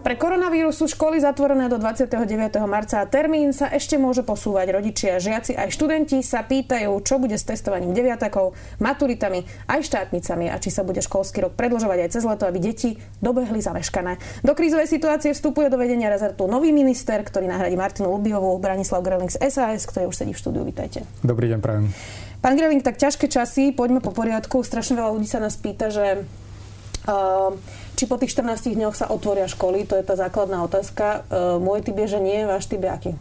Pre koronavírus sú školy zatvorené do 29. marca a termín sa ešte môže posúvať. Rodičia, žiaci aj študenti sa pýtajú, čo bude s testovaním deviatakov, maturitami aj štátnicami a či sa bude školský rok predlžovať aj cez leto, aby deti dobehli zameškané. Do krízovej situácie vstupuje do vedenia rezertu nový minister, ktorý nahradí Martinu Lubiovú, Branislav Greling z SAS, ktorý už sedí v štúdiu. Vítajte. Dobrý deň, prajem. Pán Greling, tak ťažké časy, poďme po poriadku. Strašne veľa ľudí sa nás pýta, že uh, či po tých 14 dňoch sa otvoria školy, to je tá základná otázka. E, môj typ je, že nie, váš typ je aký?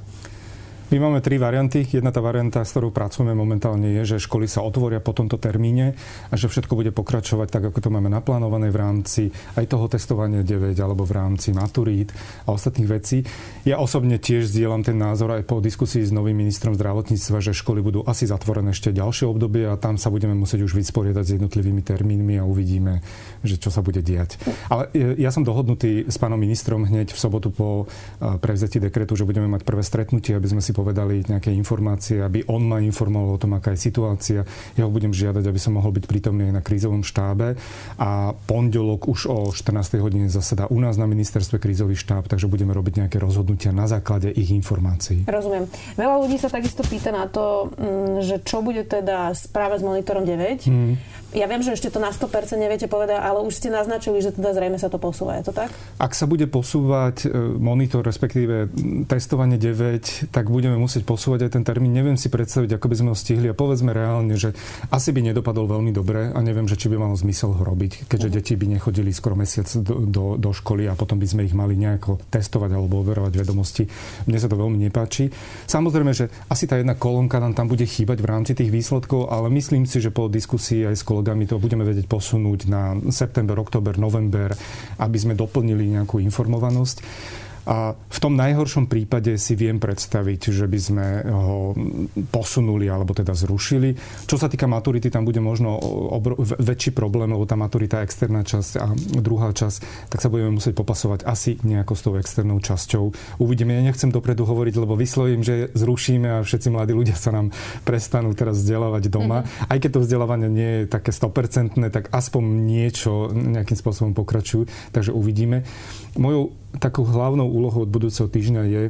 My máme tri varianty. Jedna tá varianta, s ktorou pracujeme momentálne, je, že školy sa otvoria po tomto termíne a že všetko bude pokračovať tak, ako to máme naplánované v rámci aj toho testovania 9 alebo v rámci maturít a ostatných vecí. Ja osobne tiež zdieľam ten názor aj po diskusii s novým ministrom zdravotníctva, že školy budú asi zatvorené ešte ďalšie obdobie a tam sa budeme musieť už vysporiadať s jednotlivými termínmi a uvidíme, že čo sa bude diať. Ale ja som dohodnutý s pánom ministrom hneď v sobotu po prevzetí dekretu, že budeme mať prvé stretnutie, aby sme si povedali nejaké informácie, aby on ma informoval o tom, aká je situácia. Ja ho budem žiadať, aby som mohol byť prítomný aj na krízovom štábe. A pondelok už o 14. hodine zaseda u nás na ministerstve krízový štáb, takže budeme robiť nejaké rozhodnutia na základe ich informácií. Rozumiem. Veľa ľudí sa takisto pýta na to, mm, že čo bude teda správa s monitorom 9. Mm. Ja viem, že ešte to na 100% neviete povedať, ale už ste naznačili, že teda zrejme sa to posúva. Je to tak? Ak sa bude posúvať e, monitor, respektíve testovanie 9, tak budeme musieť posúvať aj ten termín. Neviem si predstaviť, ako by sme ho stihli a povedzme reálne, že asi by nedopadol veľmi dobre a neviem, že či by malo zmysel ho robiť, keďže uh-huh. deti by nechodili skoro mesiac do, do, do školy a potom by sme ich mali nejako testovať alebo overovať vedomosti. Mne sa to veľmi nepáči. Samozrejme, že asi tá jedna kolónka nám tam bude chýbať v rámci tých výsledkov, ale myslím si, že po diskusii aj s kolegami to budeme vedieť posunúť na september, október, november, aby sme doplnili nejakú informovanosť. A v tom najhoršom prípade si viem predstaviť, že by sme ho posunuli alebo teda zrušili. Čo sa týka maturity, tam bude možno obro- väčší problém, lebo tá maturita externá časť a druhá časť, tak sa budeme musieť popasovať asi nejako s tou externou časťou. Uvidíme, ja nechcem dopredu hovoriť, lebo vyslovím, že zrušíme a všetci mladí ľudia sa nám prestanú teraz vzdelávať doma. Mm-hmm. Aj keď to vzdelávanie nie je také 100%, tak aspoň niečo nejakým spôsobom pokračujú. Takže uvidíme. Mojou takou hlavnou úlohou od budúceho týždňa je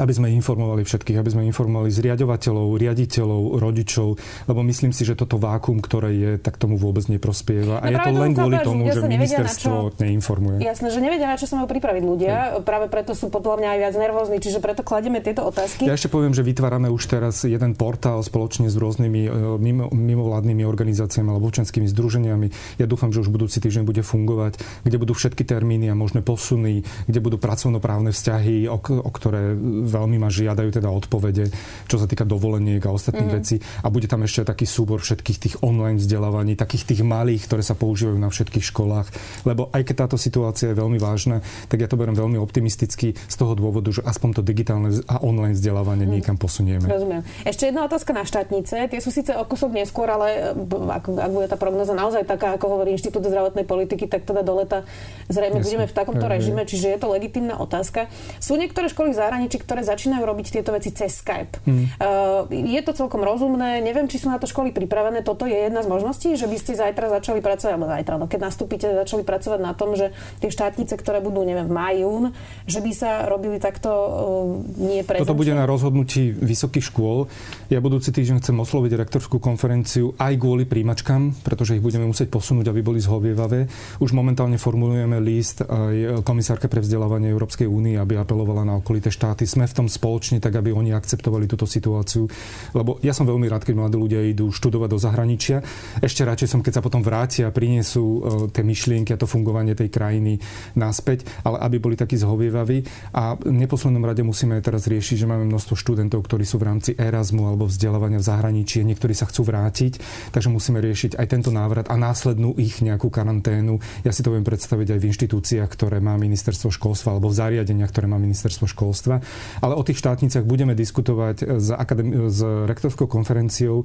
aby sme informovali všetkých, aby sme informovali zriadovateľov, riaditeľov, rodičov, lebo myslím si, že toto vákum, ktoré je, tak tomu vôbec neprospieva. A no je to len kvôli tomu, že ministerstvo čo... neinformuje. Jasné, že nevedia, na čo sa majú pripraviť ľudia. Hm. Práve preto sú podľa mňa aj viac nervózni, čiže preto kladieme tieto otázky. Ja ešte poviem, že vytvárame už teraz jeden portál spoločne s rôznymi e, mimo, mimovládnymi organizáciami alebo občanskými združeniami. Ja dúfam, že už budúci týždeň bude fungovať, kde budú všetky termíny a možné posuny, kde budú pracovnoprávne vzťahy, o, o ktoré veľmi ma žiadajú teda odpovede, čo sa týka dovoleniek a ostatných mm-hmm. vecí. A bude tam ešte taký súbor všetkých tých online vzdelávaní, takých tých malých, ktoré sa používajú na všetkých školách. Lebo aj keď táto situácia je veľmi vážna, tak ja to beriem veľmi optimisticky z toho dôvodu, že aspoň to digitálne a online vzdelávanie mm. niekam posunieme. Rozumiem. Ešte jedna otázka na štátnice. Tie sú síce o kusok neskôr, ale ak, ak bude tá prognoza naozaj taká, ako hovorí Inštitút zdravotnej politiky, tak teda do leta zrejme Jasne. budeme v takomto režime, čiže je to legitimná otázka. Sú niektoré školy v zahraničí, ktoré začínajú robiť tieto veci cez Skype. Uh, je to celkom rozumné, neviem, či sú na to školy pripravené. Toto je jedna z možností, že by ste zajtra začali pracovať, alebo zajtra, no keď nastúpite, začali pracovať na tom, že tie štátnice, ktoré budú, neviem, v maj, jún, že by sa robili takto uh, nie prezenčne. Toto bude na rozhodnutí vysokých škôl. Ja budúci týždeň chcem osloviť rektorskú konferenciu aj kvôli príjimačkám, pretože ich budeme musieť posunúť, aby boli zhovievavé. Už momentálne formulujeme list aj komisárke pre vzdelávanie Európskej únie, aby apelovala na okolité štáty. Sme v tom spoločne, tak aby oni akceptovali túto situáciu. Lebo ja som veľmi rád, keď mladí ľudia idú študovať do zahraničia. Ešte radšej som, keď sa potom vrátia a priniesú e, tie myšlienky a to fungovanie tej krajiny naspäť, ale aby boli takí zhovievaví. A v neposlednom rade musíme teraz riešiť, že máme množstvo študentov, ktorí sú v rámci Erasmu alebo vzdelávania v zahraničí, niektorí sa chcú vrátiť, takže musíme riešiť aj tento návrat a následnú ich nejakú karanténu. Ja si to viem predstaviť aj v inštitúciách, ktoré má ministerstvo školstva alebo v zariadeniach, ktoré má ministerstvo školstva. Ale o tých štátnicach budeme diskutovať s, akademi- s rektorskou konferenciou.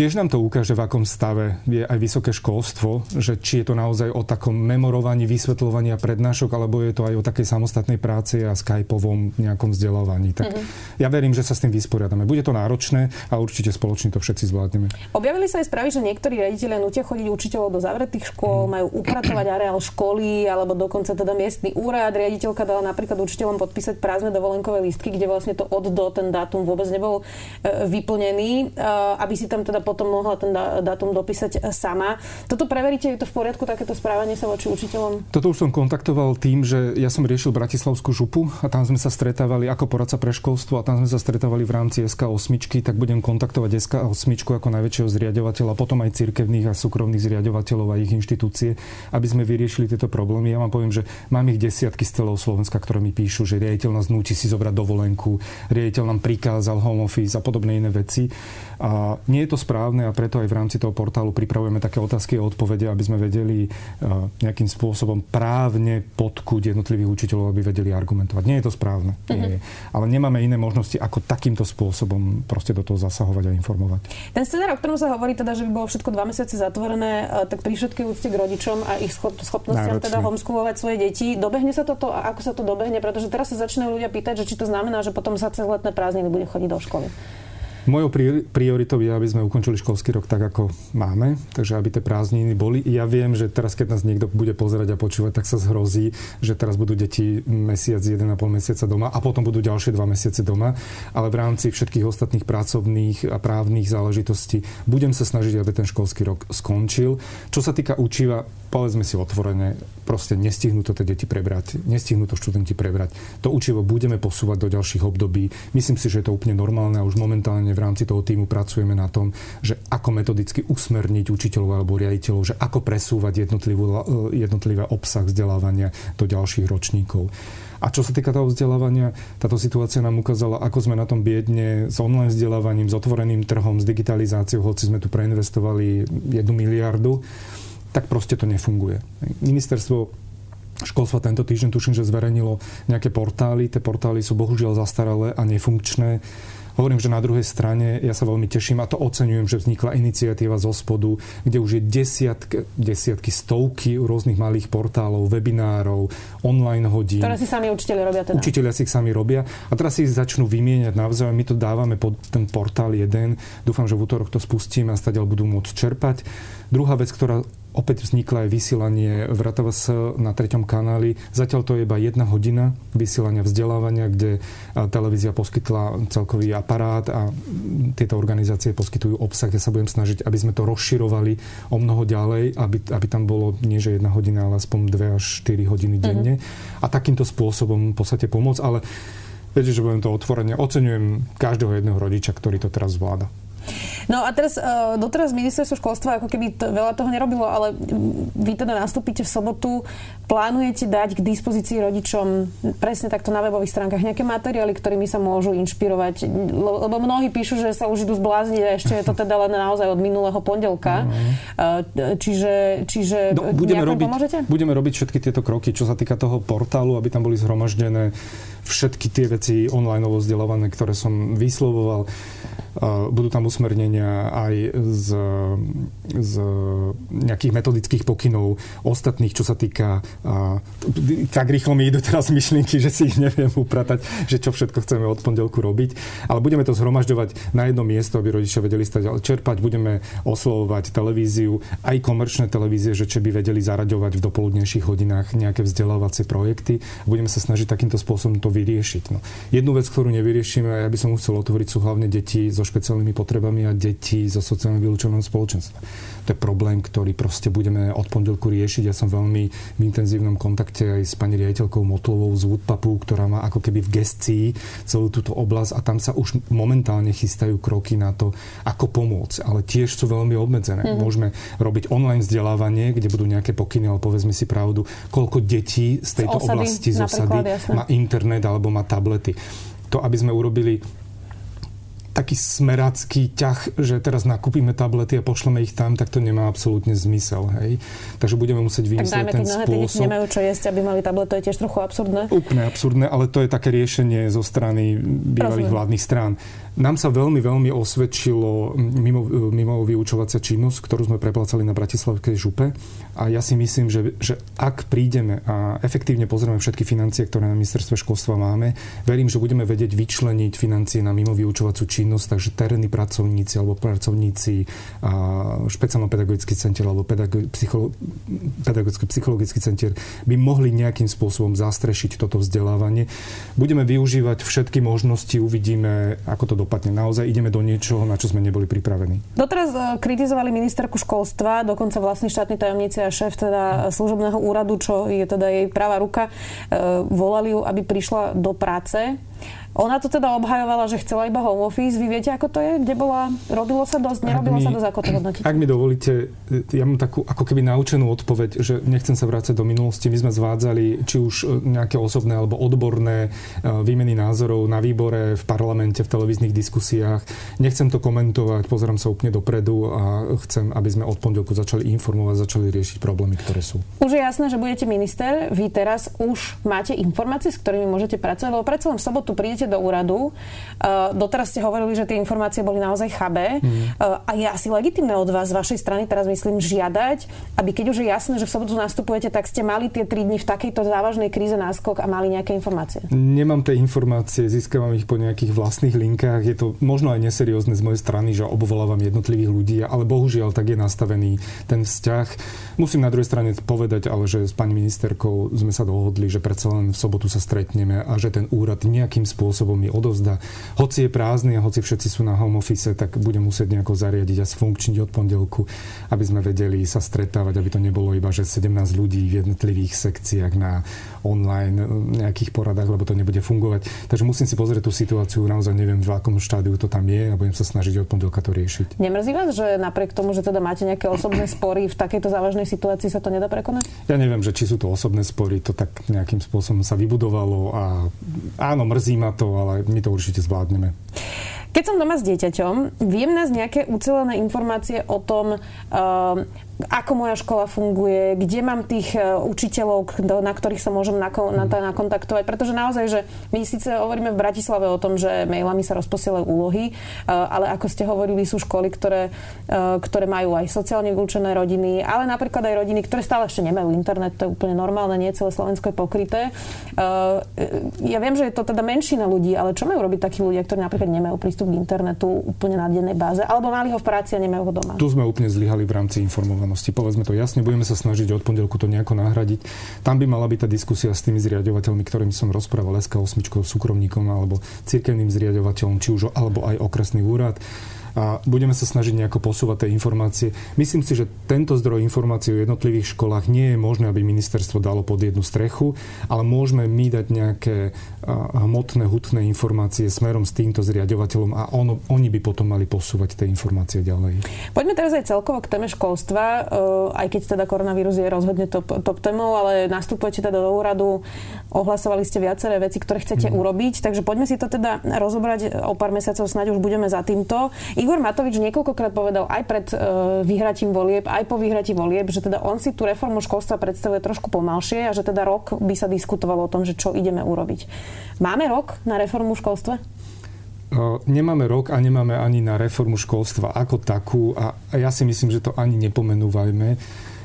Tiež nám to ukáže, v akom stave je aj vysoké školstvo, že či je to naozaj o takom memorovaní, vysvetľovaní a prednášok, alebo je to aj o takej samostatnej práci a skypovom nejakom vzdelávaní. Tak mm-hmm. ja verím, že sa s tým vysporiadame. Bude to náročné a určite spoločne to všetci zvládneme. Objavili sa aj správy, že niektorí riaditeľe nutia chodiť učiteľov do zavretých škôl, mm. majú upratovať areál školy alebo dokonca teda miestny úrad. Riaditeľka dala napríklad učiteľom podpísať prázdne dovolenkové lístky, kde vlastne to od do ten dátum vôbec nebol e, vyplnený, e, aby si tam teda potom mohla ten dátum dopísať sama. Toto preveríte, je to v poriadku, takéto správanie sa voči učiteľom? Toto už som kontaktoval tým, že ja som riešil Bratislavskú župu a tam sme sa stretávali ako poradca pre školstvo a tam sme sa stretávali v rámci SK8, tak budem kontaktovať SK8 ako najväčšieho zriadovateľa, potom aj cirkevných a súkromných zriadovateľov a ich inštitúcie, aby sme vyriešili tieto problémy. Ja vám poviem, že mám ich desiatky z celého Slovenska, ktoré mi píšu, že riaditeľ nás núti si zobrať dovolenku, riaditeľ nám prikázal home office a podobné iné veci. A nie je to správne a preto aj v rámci toho portálu pripravujeme také otázky a odpovede, aby sme vedeli nejakým spôsobom právne podkúť jednotlivých učiteľov, aby vedeli argumentovať. Nie je to správne. Uh-huh. Nie je. Ale nemáme iné možnosti, ako takýmto spôsobom proste do toho zasahovať a informovať. Ten scenár, o ktorom sa hovorí teda, že by bolo všetko dva mesiace zatvorené, tak pri všetkej úcte k rodičom a ich schopnostiam teda homeschoolovať svoje deti, dobehne sa toto a ako sa to dobehne? Pretože teraz sa začínajú ľudia pýtať, že či to znamená, že potom sa cez letné prázdniny bude chodiť do školy. Mojou prioritou je, aby sme ukončili školský rok tak, ako máme, takže aby tie prázdniny boli. Ja viem, že teraz, keď nás niekto bude pozerať a počúvať, tak sa zhrozí, že teraz budú deti mesiac, 1,5 mesiaca doma a potom budú ďalšie dva mesiace doma, ale v rámci všetkých ostatných pracovných a právnych záležitostí budem sa snažiť, aby ten školský rok skončil. Čo sa týka učiva, povedzme si otvorene, proste nestihnú to tie deti prebrať, nestihnú to študenti prebrať. To učivo budeme posúvať do ďalších období. Myslím si, že je to úplne normálne a už momentálne v rámci toho týmu pracujeme na tom, že ako metodicky usmerniť učiteľov alebo riaditeľov, že ako presúvať jednotlivý obsah vzdelávania do ďalších ročníkov. A čo sa týka toho vzdelávania, táto situácia nám ukázala, ako sme na tom biedne s online vzdelávaním, s otvoreným trhom, s digitalizáciou, hoci sme tu preinvestovali jednu miliardu tak proste to nefunguje. Ministerstvo školstva tento týždeň tuším, že zverejnilo nejaké portály. Tie portály sú bohužiaľ zastaralé a nefunkčné. Hovorím, že na druhej strane ja sa veľmi teším a to oceňujem, že vznikla iniciatíva zo spodu, kde už je desiatky, desiatky stovky rôznych malých portálov, webinárov, online hodín. Ktoré si sami učiteľi robia teda. Učiteľia si ich sami robia a teraz si ich začnú vymieňať navzájom. My to dávame pod ten portál jeden. Dúfam, že v útorok to spustíme a stadiaľ budú môcť čerpať. Druhá vec, ktorá opäť vznikla aj vysielanie v RATVS na treťom kanáli. Zatiaľ to je iba jedna hodina vysielania vzdelávania, kde televízia poskytla celkový aparát a tieto organizácie poskytujú obsah. Ja sa budem snažiť, aby sme to rozširovali o mnoho ďalej, aby, aby tam bolo nie že jedna hodina, ale aspoň dve až 4 hodiny mhm. denne. Uh-huh. A takýmto spôsobom v podstate pomôcť. Ale viete, že budem to otvorene. Oceňujem každého jedného rodiča, ktorý to teraz zvláda. No a teraz, uh, doteraz ministerstvo školstva ako keby to, veľa toho nerobilo, ale vy teda nastúpite v sobotu, plánujete dať k dispozícii rodičom presne takto na webových stránkach nejaké materiály, ktorými sa môžu inšpirovať, lebo mnohí píšu, že sa už idú zblázniť a ešte je to teda len naozaj od minulého pondelka. Uh, čiže, čiže no, budeme robiť, pomôžete? Budeme robiť všetky tieto kroky, čo sa týka toho portálu, aby tam boli zhromaždené všetky tie veci online vzdelávané, ktoré som vyslovoval. Budú tam usmernenia aj z, z nejakých metodických pokynov ostatných, čo sa týka tak rýchlo mi idú teraz myšlienky, že si ich neviem upratať, že čo všetko chceme od pondelku robiť. Ale budeme to zhromažďovať na jedno miesto, aby rodičia vedeli stať čerpať. Budeme oslovovať televíziu, aj komerčné televízie, že či by vedeli zaraďovať v dopoludnejších hodinách nejaké vzdelávacie projekty. Budeme sa snažiť takýmto spôsobom to vyriešiť. No. Jednu vec, ktorú nevyriešime, ja by som chcel otvoriť, sú hlavne deti so špeciálnymi potrebami a deti zo sociálne vylúčenom spoločenstva. To je problém, ktorý proste budeme od pondelku riešiť. Ja som veľmi v intenzívnom kontakte aj s pani riaditeľkou Motlovou z Woodpapu, ktorá má ako keby v gestii celú túto oblasť a tam sa už momentálne chystajú kroky na to, ako pomôcť. Ale tiež sú veľmi obmedzené. Mm-hmm. Môžeme robiť online vzdelávanie, kde budú nejaké pokyny, ale povedzme si pravdu, koľko detí z tejto z osady, oblasti z osady má internet alebo má tablety. To, aby sme urobili taký smeracký ťah, že teraz nakúpime tablety a pošleme ich tam, tak to nemá absolútne zmysel. Hej? Takže budeme musieť vymyslieť ten spôsob. nemajú čo jesť, aby mali tablet, to je tiež trochu absurdné. Úplne absurdné, ale to je také riešenie zo strany bývalých Rozumiem. vládnych strán. Nám sa veľmi, veľmi osvedčilo mimo, mimo vyučovacia činnosť, ktorú sme preplácali na Bratislavskej župe. A ja si myslím, že, že ak prídeme a efektívne pozrieme všetky financie, ktoré na ministerstve školstva máme, verím, že budeme vedieť vyčleniť financie na mimo vyučovacú činnosť, takže terénni pracovníci alebo pracovníci špeciálno-pedagogický center alebo pedagogický-psychologický center by mohli nejakým spôsobom zastrešiť toto vzdelávanie. Budeme využívať všetky možnosti, uvidíme, ako to dopadne. Naozaj ideme do niečoho, na čo sme neboli pripravení. Doteraz e, kritizovali ministerku školstva, dokonca vlastní štátni tajomníci a šéf teda služobného úradu, čo je teda jej pravá ruka, e, volali ju, aby prišla do práce. Ona to teda obhajovala, že chcela iba home office. Vy viete, ako to je? Kde bola? Robilo sa dosť? Nerobilo mi, sa dosť? Ako to hodnotíte? Ak mi dovolíte, ja mám takú ako keby naučenú odpoveď, že nechcem sa vrácať do minulosti. My sme zvádzali či už e, nejaké osobné alebo odborné e, výmeny názorov na výbore, v parlamente, v televíznych diskusiách. Nechcem to komentovať, pozerám sa úplne dopredu a chcem, aby sme od pondelku začali informovať, začali riešiť problémy, ktoré sú. Už je jasné, že budete minister. Vy teraz už máte informácie, s ktorými môžete pracovať, lebo predsa len v sobotu prídete prídete do úradu, uh, doteraz ste hovorili, že tie informácie boli naozaj chabé mm. uh, a je asi legitimné od vás, z vašej strany teraz myslím, žiadať, aby keď už je jasné, že v sobotu nastupujete, tak ste mali tie 3 dni v takejto závažnej kríze náskok a mali nejaké informácie. Nemám tie informácie, získavam ich po nejakých vlastných linkách. Je to možno aj neseriózne z mojej strany, že obvolávam jednotlivých ľudí, ale bohužiaľ tak je nastavený ten vzťah. Musím na druhej strane povedať, ale že s pani ministerkou sme sa dohodli, že predsa len v sobotu sa stretneme a že ten úrad nejakým spôsobom spôsobom mi odovzdá. Hoci je prázdny a hoci všetci sú na home office, tak budem musieť nejako zariadiť a sfunkčniť od pondelku, aby sme vedeli sa stretávať, aby to nebolo iba, že 17 ľudí v jednotlivých sekciách na online nejakých poradách, lebo to nebude fungovať. Takže musím si pozrieť tú situáciu, naozaj neviem, v akom štádiu to tam je a budem sa snažiť od pondelka to riešiť. Nemrzí vás, že napriek tomu, že teda máte nejaké osobné spory, v takejto závažnej situácii sa to nedá prekonať? Ja neviem, že či sú to osobné spory, to tak nejakým spôsobom sa vybudovalo a áno, mrzí to, ale my to určite zvládneme. Keď som doma s dieťaťom, viem nás nejaké ucelené informácie o tom, uh, ako moja škola funguje, kde mám tých e, učiteľov, na ktorých sa môžem nakontaktovať. Pretože naozaj, že my síce hovoríme v Bratislave o tom, že mailami sa rozposielajú úlohy, e, ale ako ste hovorili, sú školy, ktoré, e, ktoré majú aj sociálne vylúčené rodiny, ale napríklad aj rodiny, ktoré stále ešte nemajú internet, to je úplne normálne, nie celé Slovensko je pokryté. Ja viem, že je to teda menšina ľudí, ale čo majú robiť takí ľudia, ktorí napríklad nemajú prístup k internetu úplne na dennej báze, alebo mali ho v práci a nemajú ho doma? Tu sme úplne zlyhali v rámci informovaní informovanosti. Povedzme to jasne, budeme sa snažiť od pondelku to nejako nahradiť. Tam by mala byť tá diskusia s tými zriadovateľmi, ktorými som rozprával, SK8, súkromníkom alebo cirkevným zriadovateľom, či už alebo aj okresný úrad a budeme sa snažiť nejako posúvať tie informácie. Myslím si, že tento zdroj informácií o jednotlivých školách nie je možné, aby ministerstvo dalo pod jednu strechu, ale môžeme my dať nejaké hmotné, hutné informácie smerom s týmto zriadovateľom a ono, oni by potom mali posúvať tie informácie ďalej. Poďme teraz aj celkovo k téme školstva, e, aj keď teda koronavírus je rozhodne top, top témou, ale nastupujete teda do úradu, ohlasovali ste viaceré veci, ktoré chcete mm. urobiť, takže poďme si to teda rozobrať o pár mesiacov, snáď už budeme za týmto. Igor Matovič niekoľkokrát povedal aj pred uh, vyhratím volieb, aj po vyhratí volieb, že teda on si tú reformu školstva predstavuje trošku pomalšie a že teda rok by sa diskutovalo o tom, že čo ideme urobiť. Máme rok na reformu školstva? Nemáme rok a nemáme ani na reformu školstva ako takú a ja si myslím, že to ani nepomenúvajme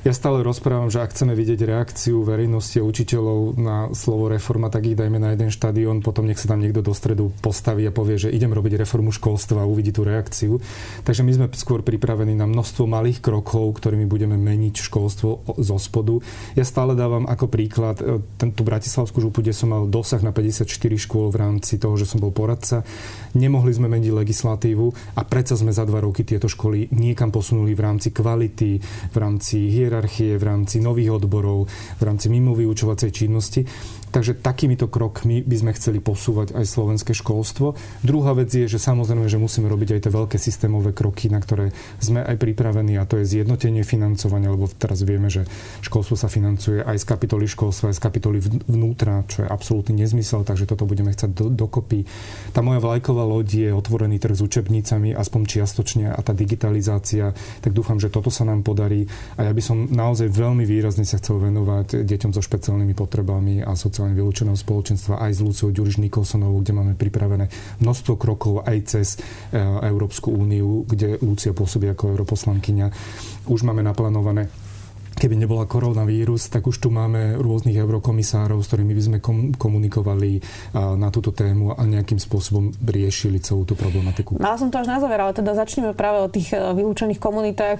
ja stále rozprávam, že ak chceme vidieť reakciu verejnosti a učiteľov na slovo reforma, tak ich dajme na jeden štadión, potom nech sa tam niekto do stredu postaví a povie, že idem robiť reformu školstva a uvidí tú reakciu. Takže my sme skôr pripravení na množstvo malých krokov, ktorými budeme meniť školstvo zo spodu. Ja stále dávam ako príklad e, tú bratislavskú župu, kde som mal dosah na 54 škôl v rámci toho, že som bol poradca. Nemohli sme meniť legislatívu a predsa sme za dva roky tieto školy niekam posunuli v rámci kvality, v rámci hierarchie hierarchie, v rámci nových odborov, v rámci mimo vyučovacej činnosti. Takže takýmito krokmi by sme chceli posúvať aj slovenské školstvo. Druhá vec je, že samozrejme, že musíme robiť aj tie veľké systémové kroky, na ktoré sme aj pripravení a to je zjednotenie financovania, lebo teraz vieme, že školstvo sa financuje aj z kapitoly školstva, aj z kapitoly vnútra, čo je absolútny nezmysel, takže toto budeme chcieť do, dokopy. Tá moja vlajková loď je otvorený trh s učebnicami, aspoň čiastočne a tá digitalizácia, tak dúfam, že toto sa nám podarí a ja by som naozaj veľmi výrazne sa chcel venovať deťom so špeciálnymi potrebami a sociálne vylúčeného spoločenstva aj s Luciou Ďuriš Nikolsonovou, kde máme pripravené množstvo krokov aj cez e, Európsku úniu, kde Lucia pôsobí ako europoslankyňa. Už máme naplánované keby nebola koronavírus, tak už tu máme rôznych eurokomisárov, s ktorými by sme komunikovali na túto tému a nejakým spôsobom riešili celú tú problematiku. Mala som to až na záver, ale teda začneme práve o tých e, vylúčených komunitách.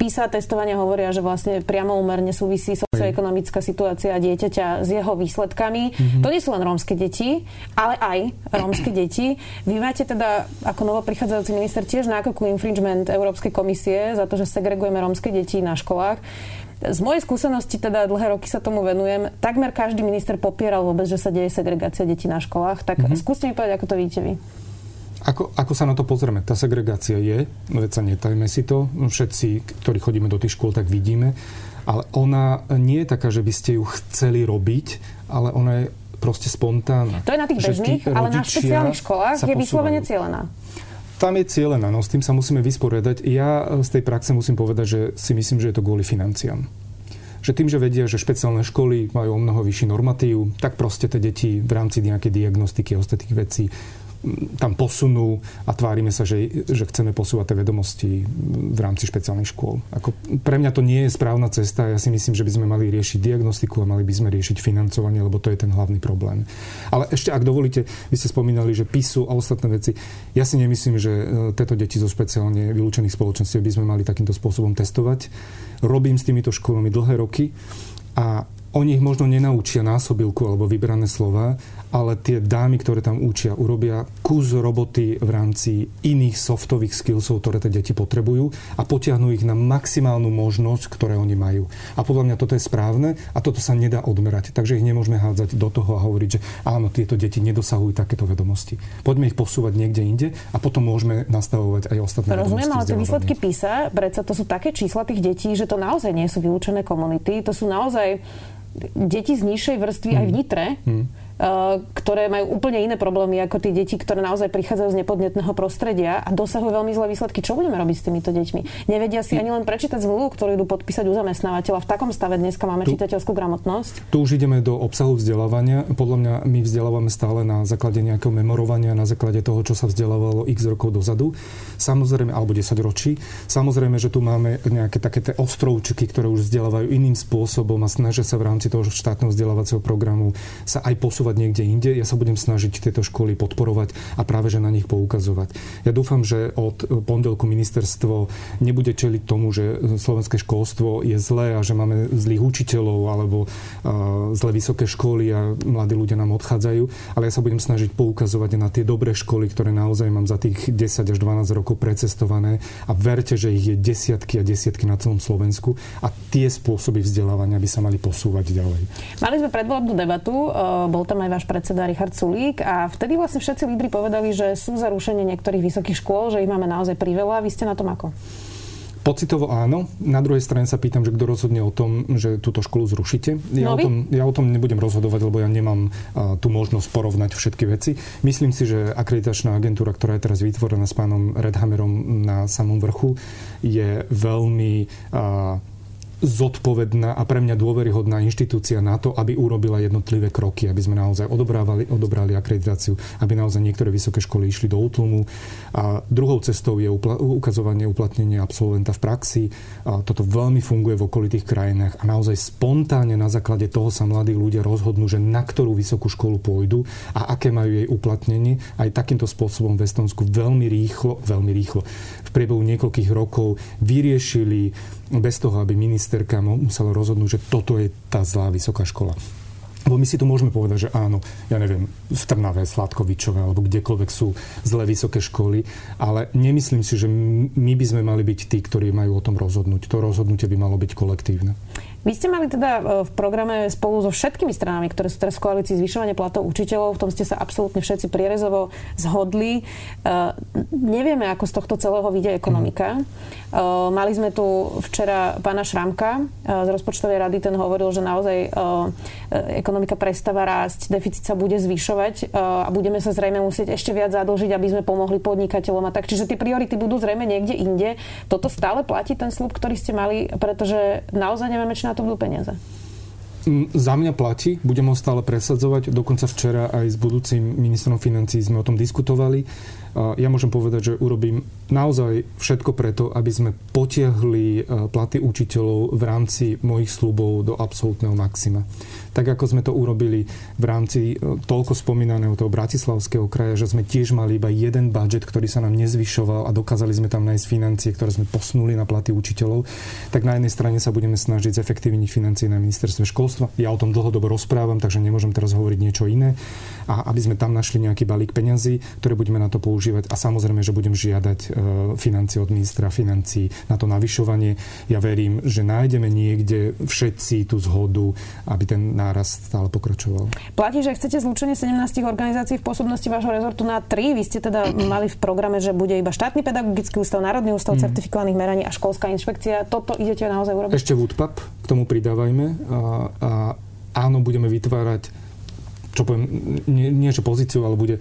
PISA testovania hovoria, že vlastne priamo umerne súvisí socioekonomická situácia dieťaťa s jeho výsledkami. Mm-hmm. To nie sú len rómske deti, ale aj rómske deti. Vy máte teda ako novo prichádzajúci minister tiež nákoku infringement Európskej komisie za to, že segregujeme rómske deti na školách. Z mojej skúsenosti, teda dlhé roky sa tomu venujem, takmer každý minister popieral vôbec, že sa deje segregácia detí na školách. Tak mm-hmm. skúste mi povedať, ako to vidíte vy. Ako, ako sa na to pozrieme? Tá segregácia je, veď sa netajme si to, všetci, ktorí chodíme do tých škôl, tak vidíme, ale ona nie je taká, že by ste ju chceli robiť, ale ona je proste spontánna. To je na tých bežných, ale na špeciálnych školách je vyslovene cieľená. Tam je cieľená, no s tým sa musíme vysporiadať. Ja z tej praxe musím povedať, že si myslím, že je to kvôli financiám že tým, že vedia, že špeciálne školy majú o mnoho vyšší normatív, tak proste tie deti v rámci nejakej diagnostiky a ostatných vecí tam posunú a tvárime sa, že, že chceme posúvať tie vedomosti v rámci špeciálnych škôl. Ako, pre mňa to nie je správna cesta. Ja si myslím, že by sme mali riešiť diagnostiku a mali by sme riešiť financovanie, lebo to je ten hlavný problém. Ale ešte, ak dovolíte, vy ste spomínali, že PISu a ostatné veci. Ja si nemyslím, že e, tieto deti zo špeciálne vylúčených spoločenstiev by sme mali takýmto spôsobom testovať. Robím s týmito školami dlhé roky a oni ich možno nenaučia násobilku alebo vybrané slova, ale tie dámy, ktoré tam učia, urobia kus roboty v rámci iných softových skillsov, ktoré tie deti potrebujú a potiahnú ich na maximálnu možnosť, ktoré oni majú. A podľa mňa toto je správne a toto sa nedá odmerať. Takže ich nemôžeme hádzať do toho a hovoriť, že áno, tieto deti nedosahujú takéto vedomosti. Poďme ich posúvať niekde inde a potom môžeme nastavovať aj ostatné Rozumiem, ale tie výsledky PISA, predsa to sú také čísla tých detí, že to naozaj nie sú vylúčené komunity, to sú naozaj deti z nižšej vrstvy mm. aj v Nitre. Mm ktoré majú úplne iné problémy ako tí deti, ktoré naozaj prichádzajú z nepodnetného prostredia a dosahujú veľmi zlé výsledky. Čo budeme robiť s týmito deťmi? Nevedia si ani len prečítať zmluvu, ktorú idú podpísať u zamestnávateľa. V takom stave dneska máme tu, čitateľskú gramotnosť. Tu už ideme do obsahu vzdelávania. Podľa mňa my vzdelávame stále na základe nejakého memorovania, na základe toho, čo sa vzdelávalo x rokov dozadu. Samozrejme, alebo 10 ročí. Samozrejme, že tu máme nejaké také tie ostrovčeky, ktoré už vzdelávajú iným spôsobom a snažia sa v rámci toho štátneho vzdelávacieho programu sa aj posúvať investovať niekde inde. Ja sa budem snažiť tieto školy podporovať a práve že na nich poukazovať. Ja dúfam, že od pondelku ministerstvo nebude čeliť tomu, že slovenské školstvo je zlé a že máme zlých učiteľov alebo zlé vysoké školy a mladí ľudia nám odchádzajú, ale ja sa budem snažiť poukazovať na tie dobré školy, ktoré naozaj mám za tých 10 až 12 rokov precestované a verte, že ich je desiatky a desiatky na celom Slovensku a tie spôsoby vzdelávania by sa mali posúvať ďalej. Mali sme predvolebnú debatu, bol tam aj váš predseda Richard Sulík a vtedy vlastne všetci lídry povedali, že sú za rušenie niektorých vysokých škôl, že ich máme naozaj priveľa. Vy ste na tom ako? Pocitovo áno. Na druhej strane sa pýtam, že kto rozhodne o tom, že túto školu zrušíte. Ja, o tom, ja o tom nebudem rozhodovať, lebo ja nemám uh, tú možnosť porovnať všetky veci. Myslím si, že akreditačná agentúra, ktorá je teraz vytvorená s pánom Redhammerom na samom vrchu, je veľmi uh, zodpovedná a pre mňa dôveryhodná inštitúcia na to, aby urobila jednotlivé kroky, aby sme naozaj odobrávali, odobrali akreditáciu, aby naozaj niektoré vysoké školy išli do útlumu. A druhou cestou je upla- ukazovanie uplatnenia absolventa v praxi. A toto veľmi funguje v okolitých krajinách a naozaj spontánne na základe toho sa mladí ľudia rozhodnú, že na ktorú vysokú školu pôjdu a aké majú jej uplatnenie. Aj takýmto spôsobom v Estonsku veľmi rýchlo, veľmi rýchlo v priebehu niekoľkých rokov vyriešili bez toho, aby ministerka musela rozhodnúť, že toto je tá zlá vysoká škola. Lebo my si tu môžeme povedať, že áno, ja neviem, v Trnave, Sladkovičové alebo kdekoľvek sú zlé vysoké školy, ale nemyslím si, že my by sme mali byť tí, ktorí majú o tom rozhodnúť. To rozhodnutie by malo byť kolektívne. Vy ste mali teda e, v programe spolu so všetkými stranami, ktoré sú teraz v koalícii zvyšovanie platov učiteľov, v tom ste sa absolútne všetci prierezovo zhodli. Uh, nevieme, ako z tohto celého vyjde ekonomika. Uh, mali sme tu včera pána Šramka z rozpočtovej rady, ten hovoril, že naozaj ekonomika prestáva rásť, deficit sa bude zvyšovať a budeme sa zrejme musieť ešte viac zadlžiť, aby sme pomohli podnikateľom a tak. Čiže tie priority budú zrejme niekde inde. Toto stále platí ten slub, ktorý ste mali, pretože naozaj nevieme, či na to budú peniaze? Mm, za mňa platí, budem ho stále presadzovať. Dokonca včera aj s budúcim ministrom financí sme o tom diskutovali. Ja môžem povedať, že urobím naozaj všetko preto, aby sme potiahli platy učiteľov v rámci mojich slubov do absolútneho maxima tak ako sme to urobili v rámci e, toľko spomínaného toho Bratislavského kraja, že sme tiež mali iba jeden budget, ktorý sa nám nezvyšoval a dokázali sme tam nájsť financie, ktoré sme posunuli na platy učiteľov, tak na jednej strane sa budeme snažiť zefektívniť financie na ministerstve školstva. Ja o tom dlhodobo rozprávam, takže nemôžem teraz hovoriť niečo iné. A aby sme tam našli nejaký balík peňazí, ktoré budeme na to používať a samozrejme, že budem žiadať e, financie od ministra financí na to navyšovanie. Ja verím, že nájdeme niekde všetci tú zhodu, aby ten nárast stále pokračoval. Platí, že chcete zlúčenie 17 organizácií v pôsobnosti vášho rezortu na 3. Vy ste teda mali v programe, že bude iba štátny pedagogický ústav, Národný ústav mm. certifikovaných meraní a školská inšpekcia. Toto idete naozaj urobiť? Ešte VUDPAP, k tomu pridávajme. A, a áno, budeme vytvárať čo poviem, nie, nie že pozíciu, ale bude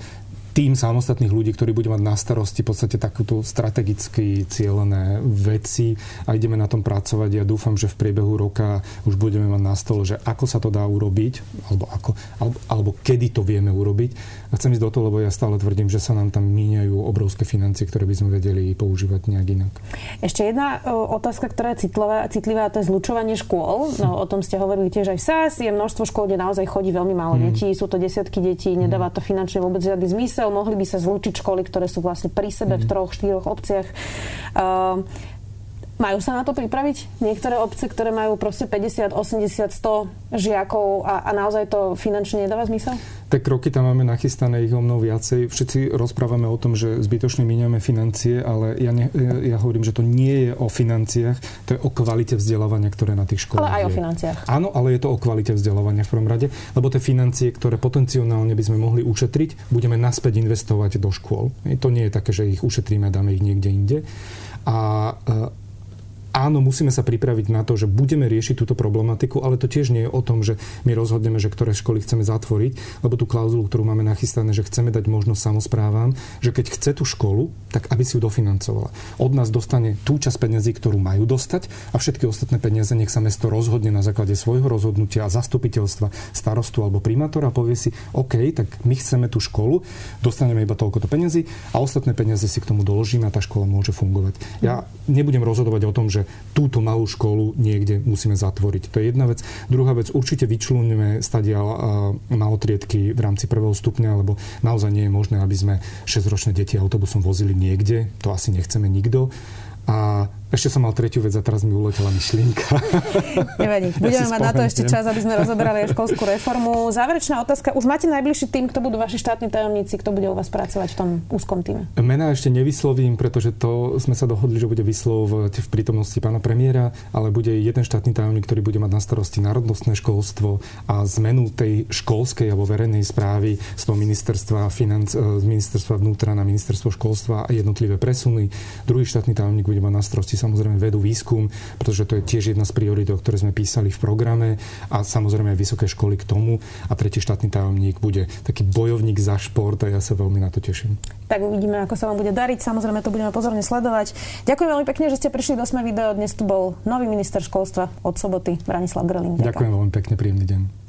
tým samostatných ľudí, ktorí budú mať na starosti v podstate takúto strategicky cieľené veci a ideme na tom pracovať. Ja dúfam, že v priebehu roka už budeme mať na stole, že ako sa to dá urobiť, alebo, ako, alebo, alebo kedy to vieme urobiť. A chcem ísť do toho, lebo ja stále tvrdím, že sa nám tam míňajú obrovské financie, ktoré by sme vedeli používať nejak inak. Ešte jedna otázka, ktorá je citlivá, citlivá to je zlučovanie škôl. No, o tom ste hovorili tiež aj v SAS. Je množstvo škôl, kde naozaj chodí veľmi málo mm. detí, sú to desiatky detí, nedáva to finančne vôbec žiadny zmysel zmysel, mohli by sa zlúčiť školy, ktoré sú vlastne pri sebe mm. v mhm. troch, štyroch obciach. Uh, majú sa na to pripraviť? Niektoré obce, ktoré majú proste 50, 80, 100 žiakov a, a naozaj to finančne nedáva zmysel? Tak kroky tam máme nachystané ich o mnoho viacej. Všetci rozprávame o tom, že zbytočne míňame financie, ale ja, ne, ja hovorím, že to nie je o financiách, to je o kvalite vzdelávania, ktoré na tých školách Ale aj je. o financiách. Áno, ale je to o kvalite vzdelávania v prvom rade, lebo tie financie, ktoré potenciálne by sme mohli ušetriť, budeme naspäť investovať do škôl. To nie je také, že ich ušetríme a dáme ich niekde inde. A áno, musíme sa pripraviť na to, že budeme riešiť túto problematiku, ale to tiež nie je o tom, že my rozhodneme, že ktoré školy chceme zatvoriť, lebo tú klauzulu, ktorú máme nachystané, že chceme dať možnosť samozprávam, že keď chce tú školu, tak aby si ju dofinancovala. Od nás dostane tú časť peniazí, ktorú majú dostať a všetky ostatné peniaze nech sa mesto rozhodne na základe svojho rozhodnutia a zastupiteľstva, starostu alebo primátora a povie si, OK, tak my chceme tú školu, dostaneme iba toľko peniazy a ostatné peniaze si k tomu doložíme a tá škola môže fungovať. Ja nebudem rozhodovať o tom, že že túto malú školu niekde musíme zatvoriť. To je jedna vec. Druhá vec, určite vyčlúňujeme stadial malotriedky v rámci prvého stupňa, lebo naozaj nie je možné, aby sme 6-ročné deti autobusom vozili niekde. To asi nechceme nikto. A ešte som mal tretiu vec a teraz mi uletela myšlienka. Nevadí. Budeme ja mať na to ešte čas, aby sme rozoberali školskú reformu. Záverečná otázka. Už máte najbližší tým, kto budú vaši štátni tajomníci, kto bude u vás pracovať v tom úzkom týme? Mena ešte nevyslovím, pretože to sme sa dohodli, že bude vyslovovať v prítomnosti pána premiéra, ale bude jeden štátny tajomník, ktorý bude mať na starosti národnostné školstvo a zmenu tej školskej alebo verejnej správy z toho ministerstva, financ, z ministerstva vnútra na ministerstvo školstva a jednotlivé presuny. Druhý štátny tajomník bude mať na starosti samozrejme vedú výskum, pretože to je tiež jedna z priorít, o ktoré sme písali v programe a samozrejme aj vysoké školy k tomu. A tretí štátny tajomník bude taký bojovník za šport a ja sa veľmi na to teším. Tak uvidíme, ako sa vám bude dariť. Samozrejme to budeme pozorne sledovať. Ďakujem veľmi pekne, že ste prišli do Sme video. Dnes tu bol nový minister školstva od soboty, Branislav Grelin. Ďakujem veľmi pekne, príjemný deň.